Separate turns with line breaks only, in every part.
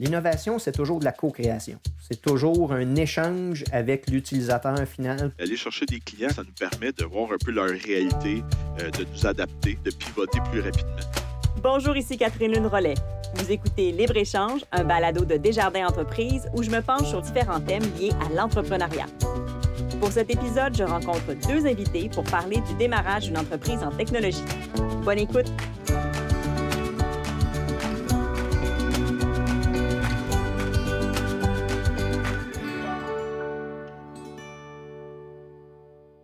L'innovation, c'est toujours de la co-création. C'est toujours un échange avec l'utilisateur final.
Aller chercher des clients, ça nous permet de voir un peu leur réalité, euh, de nous adapter, de pivoter plus rapidement.
Bonjour, ici Catherine Lune-Rollet. Vous écoutez Libre-Échange, un balado de Desjardins Entreprises où je me penche sur différents thèmes liés à l'entrepreneuriat. Pour cet épisode, je rencontre deux invités pour parler du démarrage d'une entreprise en technologie. Bonne écoute!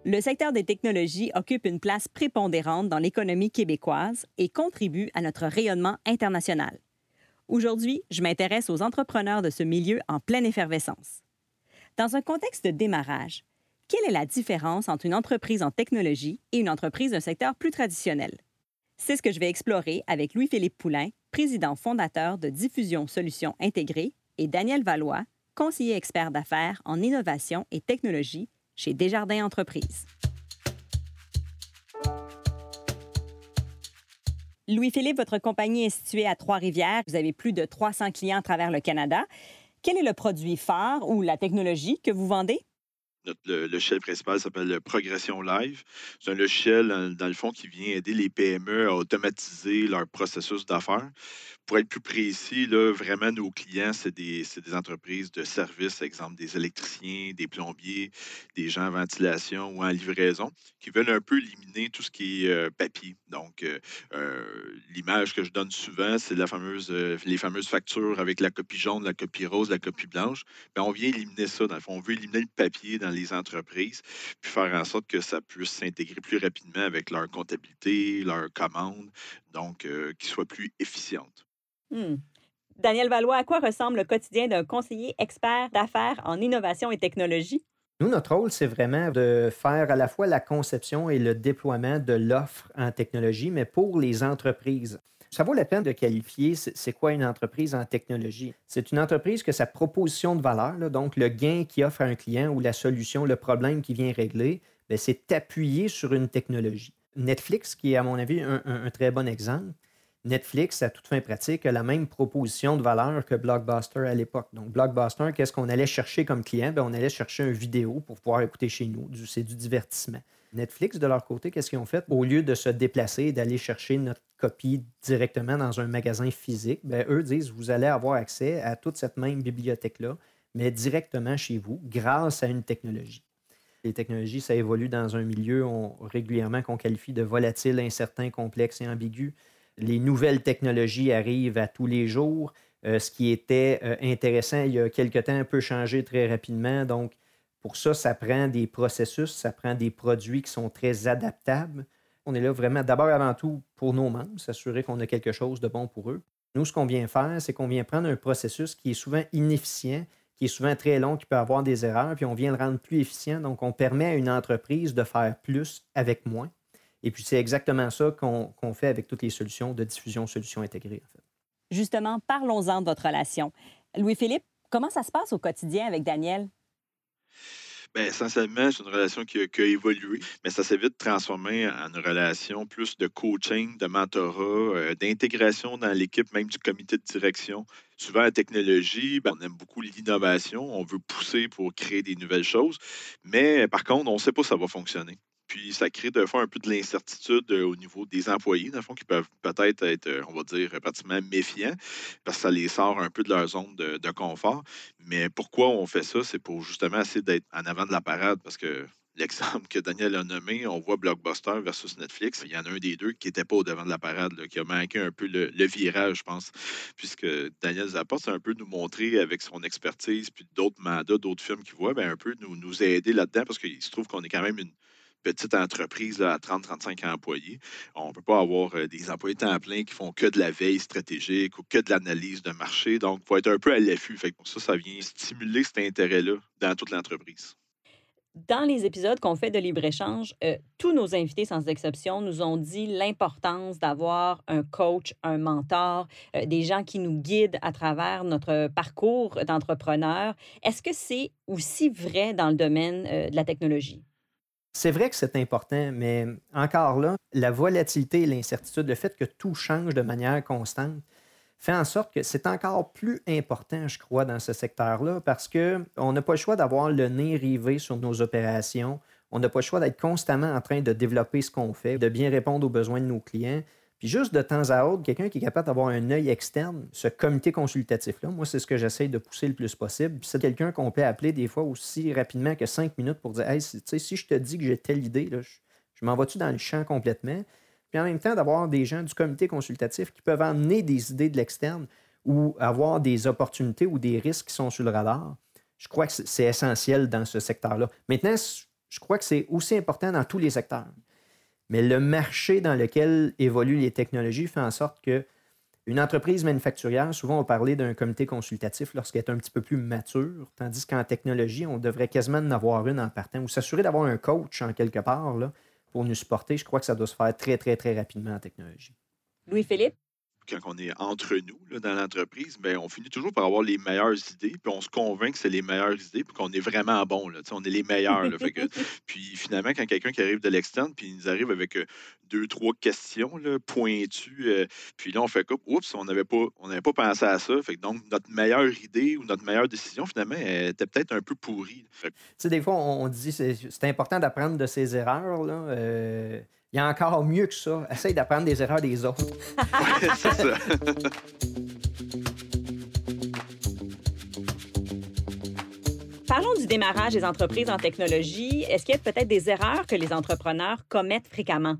Le secteur des technologies occupe une place prépondérante dans l'économie québécoise et contribue à notre rayonnement international. Aujourd'hui, je m'intéresse aux entrepreneurs de ce milieu en pleine effervescence. Dans un contexte de démarrage, quelle est la différence entre une entreprise en technologie et une entreprise d'un secteur plus traditionnel? C'est ce que je vais explorer avec Louis-Philippe Poulain, président fondateur de Diffusion Solutions Intégrées, et Daniel Valois, conseiller expert d'affaires en innovation et technologie chez Desjardins Entreprises. Louis-Philippe, votre compagnie est située à Trois-Rivières. Vous avez plus de 300 clients à travers le Canada. Quel est le produit phare ou la technologie que vous vendez?
Notre le, logiciel principal s'appelle Progression Live. C'est un logiciel, dans le fond, qui vient aider les PME à automatiser leur processus d'affaires pour être plus précis, là, vraiment, nos clients, c'est des, entreprises de services, exemple des électriciens, des plombiers, des gens en ventilation ou en livraison, qui veulent un peu éliminer tout ce qui est euh, papier. Donc, euh, euh, l'image que je donne souvent, c'est la fameuse, les fameuses factures avec la copie jaune, la copie rose, la copie blanche. Bien, on vient éliminer ça, dans le fond. On veut éliminer le papier dans les entreprises, puis faire en sorte que ça puisse s'intégrer plus rapidement avec leur comptabilité, leur commande, donc qu'ils soient plus efficientes.
Hmm. Daniel Valois, à quoi ressemble le quotidien d'un conseiller expert d'affaires en innovation et technologie?
Nous, notre rôle, c'est vraiment de faire à la fois la conception et le déploiement de l'offre en technologie, mais pour les entreprises. Ça vaut la peine de qualifier c'est quoi une entreprise en technologie? C'est une entreprise que sa proposition de valeur, donc le gain qu'il offre à un client ou la solution, le problème qu'il vient régler, ben, c'est appuyé sur une technologie. Netflix, qui est à mon avis un très bon exemple, Netflix, à toute fin pratique, a la même proposition de valeur que Blockbuster à l'époque. Donc, Blockbuster, qu'est-ce qu'on allait chercher comme client? Bien, on allait chercher une vidéo pour pouvoir écouter chez nous. C'est du divertissement. Netflix, de leur côté, qu'est-ce qu'ils ont fait? Au lieu de se déplacer et d'aller chercher notre copie directement dans un magasin physique, bien, eux disent, vous allez avoir accès à toute cette même bibliothèque-là, mais directement chez vous, grâce à une technologie. Les technologies, ça évolue dans un milieu régulièrement qu'on qualifie de volatile, incertain, complexe et ambigu. Les nouvelles technologies arrivent à tous les jours. Euh, ce qui était euh, intéressant il y a quelque temps peut changer très rapidement. Donc, pour ça, ça prend des processus, ça prend des produits qui sont très adaptables. On est là vraiment d'abord avant tout pour nos membres, s'assurer qu'on a quelque chose de bon pour eux. Nous, ce qu'on vient faire, c'est qu'on vient prendre un processus qui est souvent inefficient, qui est souvent très long, qui peut avoir des erreurs, puis on vient le rendre plus efficient. Donc, on permet à une entreprise de faire plus avec moins. Et puis, c'est exactement ça qu'on fait avec toutes les solutions de diffusion, solutions intégrées. En fait.
Justement, parlons-en de votre relation. Louis-Philippe, comment ça se passe au quotidien avec Daniel?
Bien, essentiellement, c'est une relation qui a, évolué, mais ça s'est vite transformé en une relation plus de coaching, de mentorat, euh, d'intégration dans l'équipe, même du comité de direction. Souvent, la technologie, ben, on aime beaucoup l'innovation, on veut pousser pour créer des nouvelles choses, mais par contre, on ne sait pas si ça va fonctionner. Puis ça crée de fois un peu de l'incertitude euh, au niveau des employés, dans le fond, qui peuvent peut-être être, euh, on va dire, pratiquement méfiants, parce que ça les sort un peu de leur zone de, confort. Mais pourquoi on fait ça? C'est pour justement essayer d'être en avant de la parade, parce que l'exemple que Daniel a nommé, on voit Blockbuster versus Netflix. Il y en a un des deux qui n'était pas au devant de la parade, qui a manqué un peu le, virage, je pense, puisque Daniel Zappa, c'est un peu nous montrer avec son expertise, puis d'autres mandats, d'autres films qu'il voit, ben, un peu nous, nous aider là-dedans, parce qu'il se trouve qu'on est quand même une, petite entreprise à 30-35 employés. On ne peut pas avoir euh, des employés temps plein qui font que de la veille stratégique ou que de l'analyse de marché. Donc, il faut être un peu à l'affût. Ça, ça vient stimuler cet intérêt-là dans toute l'entreprise.
Dans les épisodes qu'on fait de libre-échange, euh, tous nos invités, sans exception, nous ont dit l'importance d'avoir un coach, un mentor, euh, des gens qui nous guident à travers notre parcours d'entrepreneur. Est-ce que c'est aussi vrai dans le domaine de la technologie?
C'est vrai que c'est important, mais encore là, la volatilité et l'incertitude, le fait que tout change de manière constante, fait en sorte que c'est encore plus important, je crois, dans ce secteur-là, parce qu'on n'a pas le choix d'avoir le nez rivé sur nos opérations. On n'a pas le choix d'être constamment en train de développer ce qu'on fait, de bien répondre aux besoins de nos clients. Puis juste de temps à autre, quelqu'un qui est capable d'avoir un œil externe, ce comité consultatif-là, moi, c'est ce que j'essaie de pousser le plus possible. C'est quelqu'un qu'on peut appeler des fois aussi rapidement que cinq minutes pour dire Hey, si, je te dis que j'ai telle idée, là, je, je m'en vas-tu dans le champ complètement? Puis en même temps, d'avoir des gens du comité consultatif qui peuvent amener des idées de l'externe ou avoir des opportunités ou des risques qui sont sur le radar. Je crois que c'est essentiel dans ce secteur-là. Maintenant, je crois que c'est aussi important dans tous les secteurs. Mais le marché dans lequel évoluent les technologies fait en sorte que une entreprise manufacturière, souvent on parlait d'un comité consultatif lorsqu'elle est un petit peu plus mature, tandis qu'en technologie, on devrait quasiment en avoir une en partant ou s'assurer d'avoir un coach en quelque part pour nous supporter. Je crois que ça doit se faire très, très, très rapidement en technologie.
Louis-Philippe?
Quand on est entre nous là, dans l'entreprise, ben, on finit toujours par avoir les meilleures idées, puis on se convainc que c'est les meilleures idées, puis qu'on est vraiment bon. Là, on est les meilleurs. Là, fait que, puis finalement, quand quelqu'un qui arrive de l'externe, puis il nous arrive avec deux, trois questions là, pointues, puis là, on fait comme, oups, on n'avait pas, on pas pensé à ça. Fait que donc, notre meilleure idée ou notre meilleure décision, finalement, était peut-être un peu pourrie. Tu
sais, des fois, on dit c'est important d'apprendre de ses erreurs. Là, il y a encore mieux que ça. Essaye d'apprendre des erreurs des autres. c'est ça.
Parlons du démarrage des entreprises en technologie. Est-ce qu'il y a peut-être des erreurs que les entrepreneurs commettent fréquemment?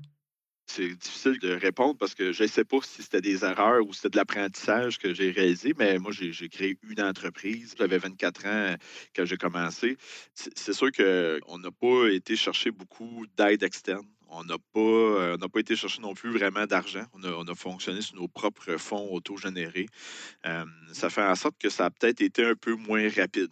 C'est difficile de répondre parce que je ne sais pas si c'était des erreurs ou c'était de l'apprentissage que j'ai réalisé, mais moi, j'ai créé une entreprise. J'avais 24 ans quand j'ai commencé. C'est sûr qu'on n'a pas été chercher beaucoup d'aide externe on n'a pas, euh, été chercher non plus vraiment d'argent. On a, fonctionné sur nos propres fonds autogénérés. Euh, ça fait en sorte que ça a peut-être été un peu moins rapide.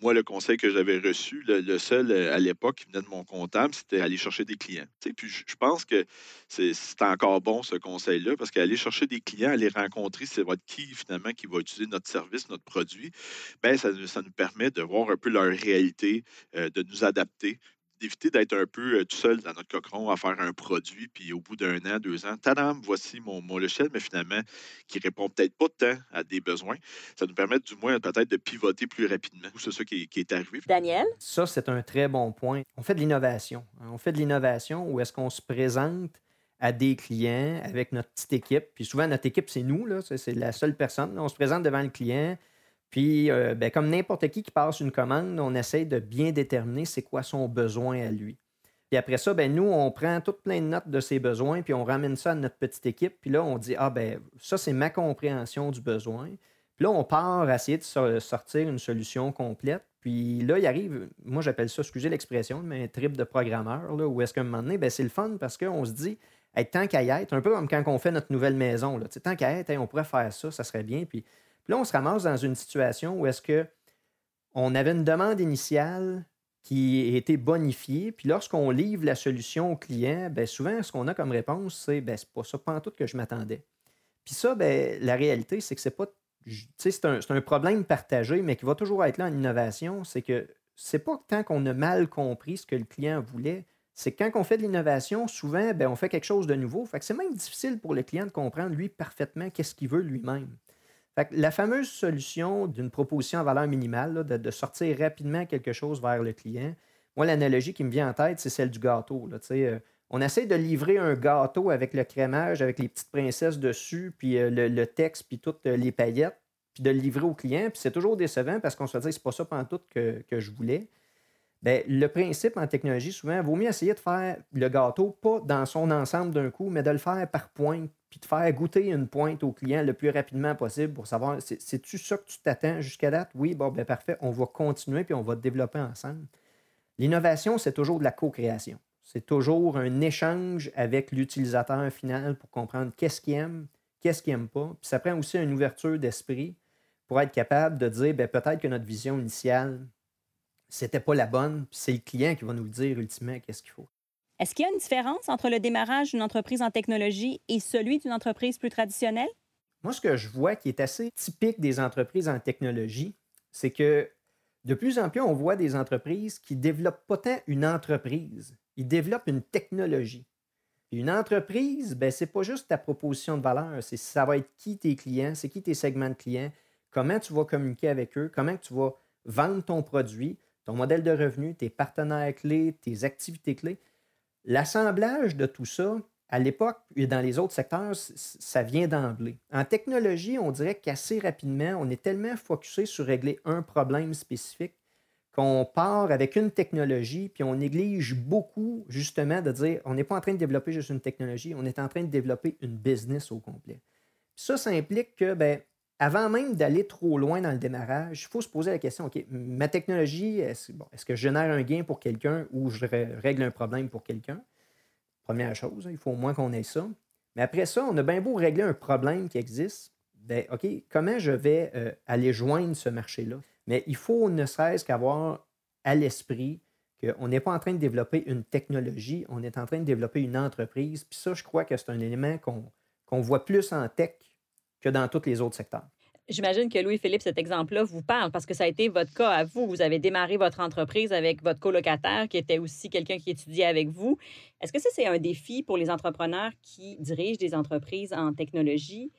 Moi, le conseil que j'avais reçu, le, seul euh, à l'époque qui venait de mon comptable, c'était aller chercher des clients. puis je pense que c'est encore bon ce conseil-là, parce qu'aller chercher des clients, aller rencontrer, c'est votre qui finalement qui va utiliser notre service, notre produit, ben ça, ça nous permet de voir un peu leur réalité, de nous adapter, d'éviter d'être un peu euh, tout seul dans notre cochon à faire un produit, puis au bout d'un an, deux ans, tadam, voici mon, mon logiciel, mais finalement, qui répond peut-être pas tant à des besoins. Ça nous permet du moins peut-être de pivoter plus rapidement. C'est ça qui est, arrivé.
Daniel?
Ça, c'est un très bon point. On fait de l'innovation. Hein. On fait de l'innovation où est-ce qu'on se présente à des clients avec notre petite équipe. Puis souvent, notre équipe, c'est nous, là. C'est la seule personne. On se présente devant le client puis, euh, ben, comme n'importe qui qui passe une commande, on essaye de bien déterminer c'est quoi son besoin à lui. Puis après ça, ben, nous, on prend toutes plein de notes de ses besoins, puis on ramène ça à notre petite équipe. Puis là, on dit, ah ben, ça, c'est ma compréhension du besoin. Puis là, on part à essayer de sortir une solution complète. Puis là, il arrive, moi j'appelle ça, excusez l'expression, mais un trip de programmeur, là, où est-ce qu'à un moment donné, ben, c'est le fun parce qu'on se dit, tant qu'à y être, un peu comme quand on fait notre nouvelle maison, là, tant qu'à être, on pourrait faire ça, ça serait bien. Puis puis là, on se ramasse dans une situation où est-ce que on avait une demande initiale qui été bonifiée, puis lorsqu'on livre la solution au client, bien souvent, ce qu'on a comme réponse, c'est ben, c'est pas ça, pas tout que je m'attendais. Puis ça, ben, la réalité, c'est que c'est pas. Un, problème partagé, mais qui va toujours être là en innovation. C'est que c'est pas tant qu'on a mal compris ce que le client voulait, c'est que quand on fait de l'innovation, souvent, ben, on fait quelque chose de nouveau. Fait que c'est même difficile pour le client de comprendre, lui, parfaitement qu'est-ce qu'il veut lui-même la fameuse solution d'une proposition à valeur minimale, de, sortir rapidement quelque chose vers le client, moi, l'analogie qui me vient en tête, c'est celle du gâteau. Euh, on essaie de livrer un gâteau avec le crémage, avec les petites princesses dessus, puis euh, le, texte, puis toutes euh, les paillettes, puis de le livrer au client. Puis c'est toujours décevant parce qu'on se dit, c'est pas ça pendant tout que, que je voulais. Bien, le principe en technologie, souvent, il vaut mieux essayer de faire le gâteau, pas dans son ensemble d'un coup, mais de le faire par pointe, puis de faire goûter une pointe au client le plus rapidement possible pour savoir, c'est-tu ça que tu t'attends jusqu'à date? Oui, bon, ben parfait, on va continuer, puis on va développer ensemble. L'innovation, c'est toujours de la co-création. C'est toujours un échange avec l'utilisateur final pour comprendre qu'est-ce qu'il aime, qu'est-ce qu'il n'aime pas. Puis ça prend aussi une ouverture d'esprit pour être capable de dire, ben, peut-être que notre vision initiale, c'était pas la bonne, puis c'est le client qui va nous dire ultimement qu'est-ce qu'il faut.
Est-ce qu'il y a une différence entre le démarrage d'une entreprise en technologie et celui d'une entreprise plus traditionnelle?
Moi, ce que je vois qui est assez typique des entreprises en technologie, c'est que de plus en plus, on voit des entreprises qui développent pas tant une entreprise, ils développent une technologie. Puis une entreprise, ben, ce n'est pas juste ta proposition de valeur, c'est ça va être qui tes clients, c'est qui tes segments de clients, comment tu vas communiquer avec eux, comment tu vas vendre ton produit, ton modèle de revenu, tes partenaires clés, tes activités clés. L'assemblage de tout ça, à l'époque et dans les autres secteurs, ça vient d'emblée. En technologie, on dirait qu'assez rapidement, on est tellement focusé sur régler un problème spécifique qu'on part avec une technologie, puis on néglige beaucoup, justement, de dire on n'est pas en train de développer juste une technologie, on est en train de développer une business au complet. ça, ça implique que, ben, avant même d'aller trop loin dans le démarrage, il faut se poser la question OK, ma technologie, est-ce que je génère un gain pour quelqu'un ou je règle un problème pour quelqu'un? Première chose, il faut au moins qu'on ait ça. Mais après ça, on a bien beau régler un problème qui existe. Ben, OK, comment je vais euh, aller joindre ce marché-là? Mais il faut ne cesse qu'avoir à l'esprit qu'on n'est pas en train de développer une technologie, on est en train de développer une entreprise. Puis ça, je crois que c'est un élément qu'on voit plus en tech que dans tous les autres secteurs.
J'imagine que Louis-Philippe, cet exemple-là vous parle parce que ça a été votre cas à vous. Vous avez démarré votre entreprise avec votre colocataire qui était aussi quelqu'un qui étudiait avec vous. Est-ce que ça, c'est un défi pour les entrepreneurs qui dirigent des entreprises en technologie?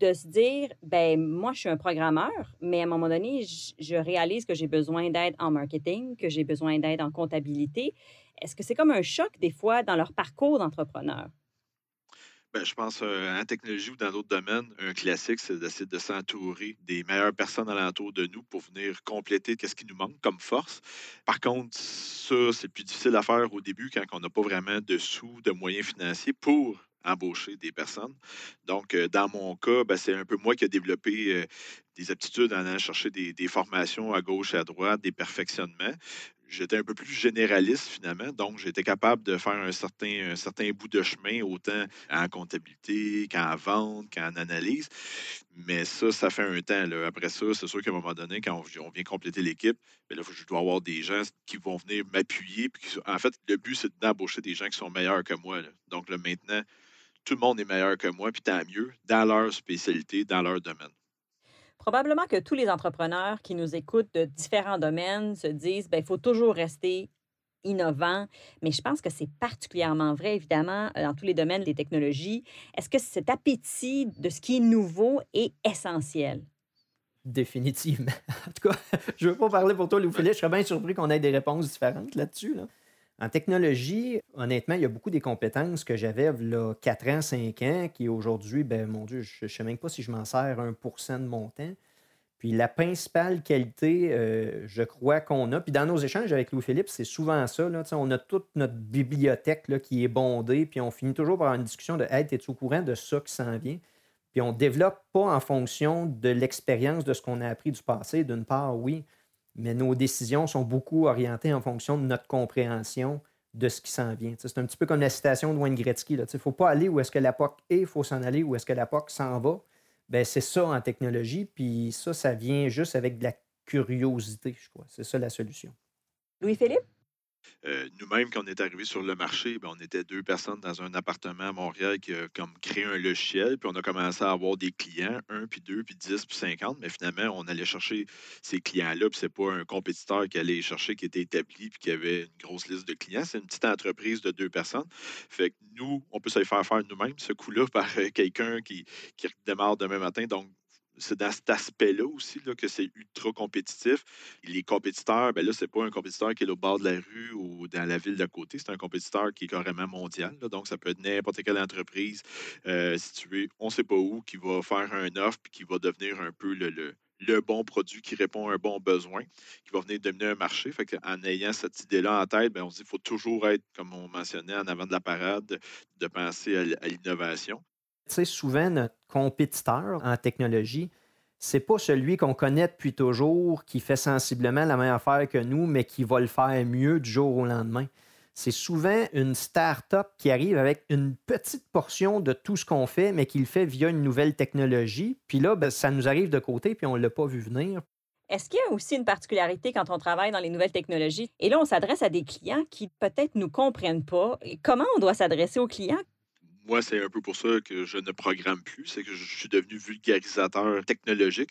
de se dire, ben moi, je suis un programmeur, mais à un moment donné, je, réalise que j'ai besoin d'aide en marketing, que j'ai besoin d'aide en comptabilité. Est-ce que c'est comme un choc des fois dans leur parcours d'entrepreneur?
Ben, je pense euh, en technologie ou dans d'autres domaines, un classique, c'est d'essayer de s'entourer des meilleures personnes alentour de nous pour venir compléter ce qui nous manque comme force. Par contre, ça, c'est plus difficile à faire au début quand on n'a pas vraiment de sous, de moyens financiers pour embaucher des personnes. Donc, euh, dans mon cas, ben, c'est un peu moi qui ai développé euh, des aptitudes en allant chercher des, formations à gauche à droite, des perfectionnements. J'étais un peu plus généraliste finalement, donc j'étais capable de faire un certain, un certain bout de chemin, autant en comptabilité qu'en vente, qu'en analyse. Mais ça, ça fait un temps. Après ça, c'est sûr qu'à un moment donné, quand on, vient compléter l'équipe, ben là, je dois avoir des gens qui vont venir m'appuyer. En fait, le but, c'est d'embaucher des gens qui sont meilleurs que moi. Donc là, maintenant, tout le monde est meilleur que moi, puis tant mieux, dans leur spécialité, dans leur domaine.
Probablement que tous les entrepreneurs qui nous écoutent de différents domaines se disent, ben, il faut toujours rester innovant, mais je pense que c'est particulièrement vrai, évidemment, dans tous les domaines des technologies. Est-ce que cet appétit de ce qui est nouveau est essentiel?
Définitivement. En tout cas, je ne veux pas parler pour toi, Louis-Philippe. Je serais bien surpris qu'on ait des réponses différentes là-dessus. Là. En technologie, honnêtement, il y a beaucoup des compétences que j'avais là 4 ans, 5 ans, qui aujourd'hui, ben mon Dieu, je ne sais même pas si je m'en sers 1% de mon temps. Puis la principale qualité, euh, je crois qu'on a, puis dans nos échanges avec Louis-Philippe, c'est souvent ça. Là, on a toute notre bibliothèque là, qui est bondée, puis on finit toujours par une discussion de Hey, es-tu au courant de ça qui s'en vient? Puis on ne développe pas en fonction de l'expérience de ce qu'on a appris du passé. D'une part, oui, mais nos décisions sont beaucoup orientées en fonction de notre compréhension de ce qui s'en vient. C'est un petit peu comme la citation de Wayne Gretzky. Il ne faut pas aller où est-ce que la POC est, il faut s'en aller où est-ce que la POC s'en va. Ben, c'est ça en technologie, puis ça, ça vient juste avec de la curiosité, je crois. C'est ça la solution.
Louis-Philippe?
Nous-mêmes, quand on est arrivé sur le marché, ben, on était deux personnes dans un appartement à Montréal qui a comme créé un logiciel, puis on a commencé à avoir des clients, un, puis deux, puis dix, puis cinquante, mais finalement, on allait chercher ces clients-là, puis c'est pas un compétiteur qui allait chercher, qui était établi, puis qui avait une grosse liste de clients. C'est une petite entreprise de deux personnes. Fait que nous, on peut se faire faire nous-mêmes, ce coup-là, par quelqu'un qui, qui démarre demain matin. Donc, c'est dans cet aspect-là aussi que c'est ultra compétitif. Les compétiteurs, ben là, c'est pas un compétiteur qui est au bord de la rue ou dans la ville d'à côté, c'est un compétiteur qui est carrément mondial. donc, ça peut être n'importe quelle entreprise euh, située, on ne sait pas où, qui va faire un offre puis qui va devenir un peu le, le, bon produit qui répond à un bon besoin, qui va venir dominer un marché. Fait en ayant cette idée-là en tête, ben, on se dit qu'il faut toujours être, comme on mentionnait, en avant de la parade, de penser à l'innovation.
Sais, souvent, notre compétiteur en technologie, c'est pas celui qu'on connaît depuis toujours, qui fait sensiblement la même affaire que nous, mais qui va le faire mieux du jour au lendemain. C'est souvent une start-up qui arrive avec une petite portion de tout ce qu'on fait, mais qui le fait via une nouvelle technologie. Puis là, ben, ça nous arrive de côté, puis on ne l'a pas vu venir.
Est-ce qu'il y a aussi une particularité quand on travaille dans les nouvelles technologies? Et là, on s'adresse à des clients qui peut-être nous comprennent pas. Comment on doit s'adresser aux clients?
Moi, c'est un peu pour ça que je ne programme plus, c'est que je suis devenu vulgarisateur technologique.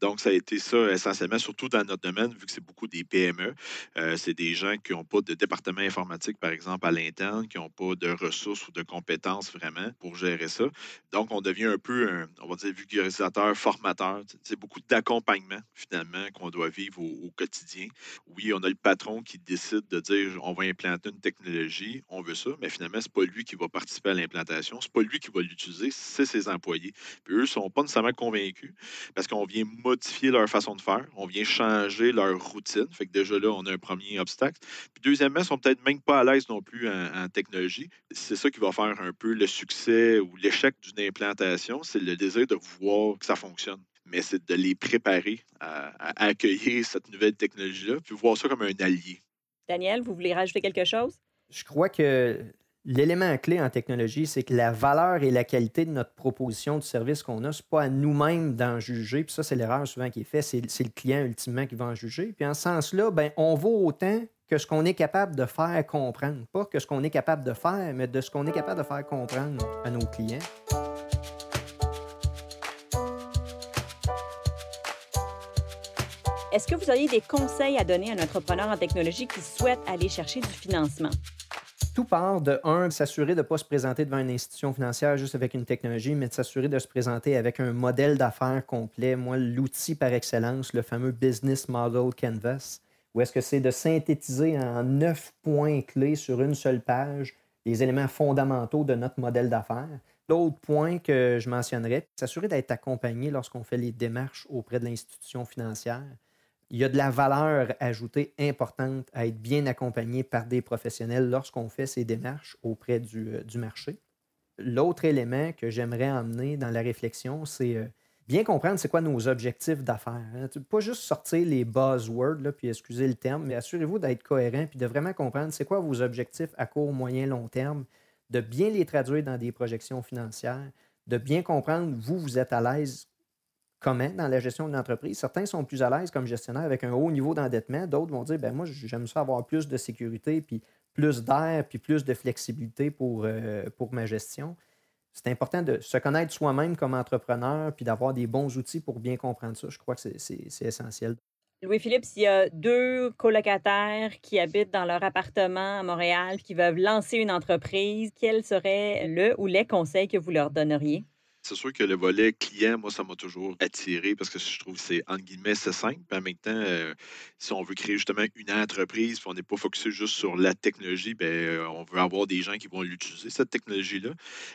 Donc, ça a été ça essentiellement, surtout dans notre domaine, vu que c'est beaucoup des PME. Euh, c'est des gens qui n'ont pas de département informatique, par exemple, à l'interne, qui n'ont pas de ressources ou de compétences vraiment pour gérer ça. Donc, on devient un peu, on va dire, vulgarisateur, formateur. C'est beaucoup d'accompagnement, finalement, qu'on doit vivre au, quotidien. Oui, on a le patron qui décide de dire on va implanter une technologie, on veut ça, mais finalement, ce n'est pas lui qui va participer à l'implantation, ce n'est pas lui qui va l'utiliser, c'est ses employés. Puis eux ne sont pas nécessairement convaincus parce qu'on vient modifier leur façon de faire, on vient changer leur routine. Fait que déjà là, on a un premier obstacle. Puis deuxièmement, ils sont peut-être même pas à l'aise non plus en, technologie. C'est ça qui va faire un peu le succès ou l'échec d'une implantation, c'est le désir de voir que ça fonctionne mais c'est de les préparer à, accueillir cette nouvelle technologie-là, puis voir ça comme un allié.
Daniel, vous voulez rajouter quelque chose?
Je crois que l'élément clé en technologie, c'est que la valeur et la qualité de notre proposition de service qu'on a, ce pas à nous-mêmes d'en juger. Puis ça, c'est l'erreur souvent qui est faite. C'est, le client ultimement qui va en juger. Puis en ce sens-là, ben, on vaut autant que ce qu'on est capable de faire comprendre. Pas que ce qu'on est capable de faire, mais de ce qu'on est capable de faire comprendre à nos clients.
Est-ce que vous auriez des conseils à donner à un entrepreneur en technologie qui souhaite aller chercher du financement?
Tout part de, un, s'assurer de ne pas se présenter devant une institution financière juste avec une technologie, mais de s'assurer de se présenter avec un modèle d'affaires complet. Moi, l'outil par excellence, le fameux Business Model Canvas, où est-ce que c'est de synthétiser en neuf points clés sur une seule page les éléments fondamentaux de notre modèle d'affaires. L'autre point que je mentionnerais, s'assurer d'être accompagné lorsqu'on fait les démarches auprès de l'institution financière il y a de la valeur ajoutée importante à être bien accompagné par des professionnels lorsqu'on fait ces démarches auprès du, euh, marché. L'autre élément que j'aimerais emmener dans la réflexion, c'est euh, bien comprendre c'est quoi nos objectifs d'affaires. Hein. Pas juste sortir les buzzwords, là, puis excusez le terme, mais assurez-vous d'être cohérent puis de vraiment comprendre c'est quoi vos objectifs à court, moyen, long terme, de bien les traduire dans des projections financières, de bien comprendre, vous, vous êtes à l'aise comment dans la gestion d'une entreprise. Certains sont plus à l'aise comme gestionnaire avec un haut niveau d'endettement. D'autres vont dire ben moi, j'aime ça avoir plus de sécurité, puis plus d'air, puis plus de flexibilité pour, euh, pour ma gestion. C'est important de se connaître soi-même comme entrepreneur, puis d'avoir des bons outils pour bien comprendre ça. Je crois que c'est essentiel.
Louis-Philippe, s'il y a deux colocataires qui habitent dans leur appartement à Montréal, qui veulent lancer une entreprise, quel serait le ou les conseils que vous leur donneriez?
C'est sûr que le volet client, moi, ça m'a toujours attiré parce que je trouve que c'est, entre guillemets, c'est simple. en même temps, euh, si on veut créer justement une entreprise, puis on n'est pas focusé juste sur la technologie, ben, euh, on veut avoir des gens qui vont l'utiliser, cette technologie-là.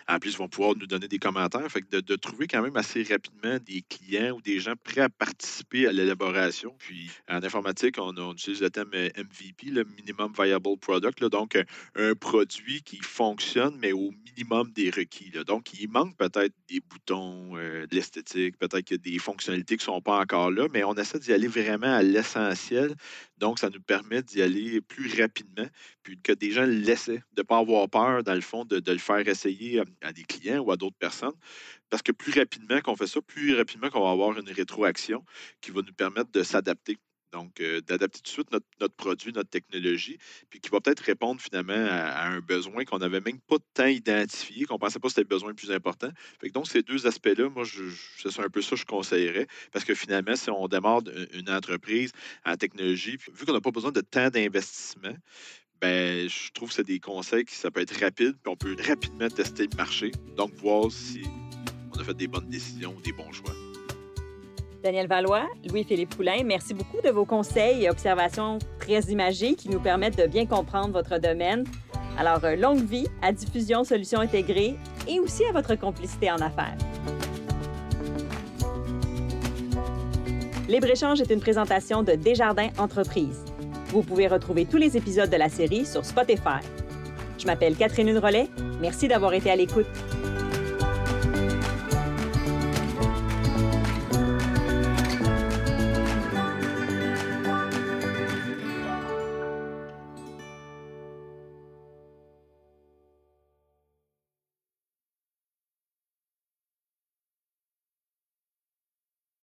En plus, ils vont pouvoir nous donner des commentaires. Fait que de, trouver quand même assez rapidement des clients ou des gens prêts à participer à l'élaboration. Puis en informatique, on, utilise le terme euh, MVP, le Minimum Viable Product. donc, un produit qui fonctionne, mais au minimum des requis. Donc, il manque peut-être des boutons, euh, de l'esthétique, peut-être qu'il y a des fonctionnalités qui ne sont pas encore là, mais on essaie d'y aller vraiment à l'essentiel. Donc, ça nous permet d'y aller plus rapidement, puis que des gens laissaient, de ne pas avoir peur, dans le fond, de, le faire essayer à des clients ou à d'autres personnes. Parce que plus rapidement qu'on fait ça, plus rapidement qu'on va avoir une rétroaction qui va nous permettre de s'adapter. Donc, euh, d'adapter tout de suite notre, produit, notre technologie, puis qui va peut-être répondre finalement à, un besoin qu'on n'avait même pas de temps identifié, qu'on ne pensait pas que c'était le besoin le plus important. Donc, ces deux aspects-là, moi, c'est un peu ça que je conseillerais, parce que finalement, si on démarre une entreprise en technologie, vu qu'on n'a pas besoin de temps d'investissement, ben, je trouve que c'est des conseils qui ça peut être rapide, puis on peut rapidement tester le marché, donc voir si on a fait des bonnes décisions ou des bons choix.
Daniel Valois, Louis-Philippe Poulain, merci beaucoup de vos conseils et observations très imagées qui nous permettent de bien comprendre votre domaine. Alors, euh, longue vie à Diffusion Solutions Intégrées et aussi à votre complicité en affaires. Libre-échange est une présentation de Desjardins Entreprises. Vous pouvez retrouver tous les épisodes de la série sur Spotify. Je m'appelle Catherine Rollet. Merci d'avoir été à l'écoute.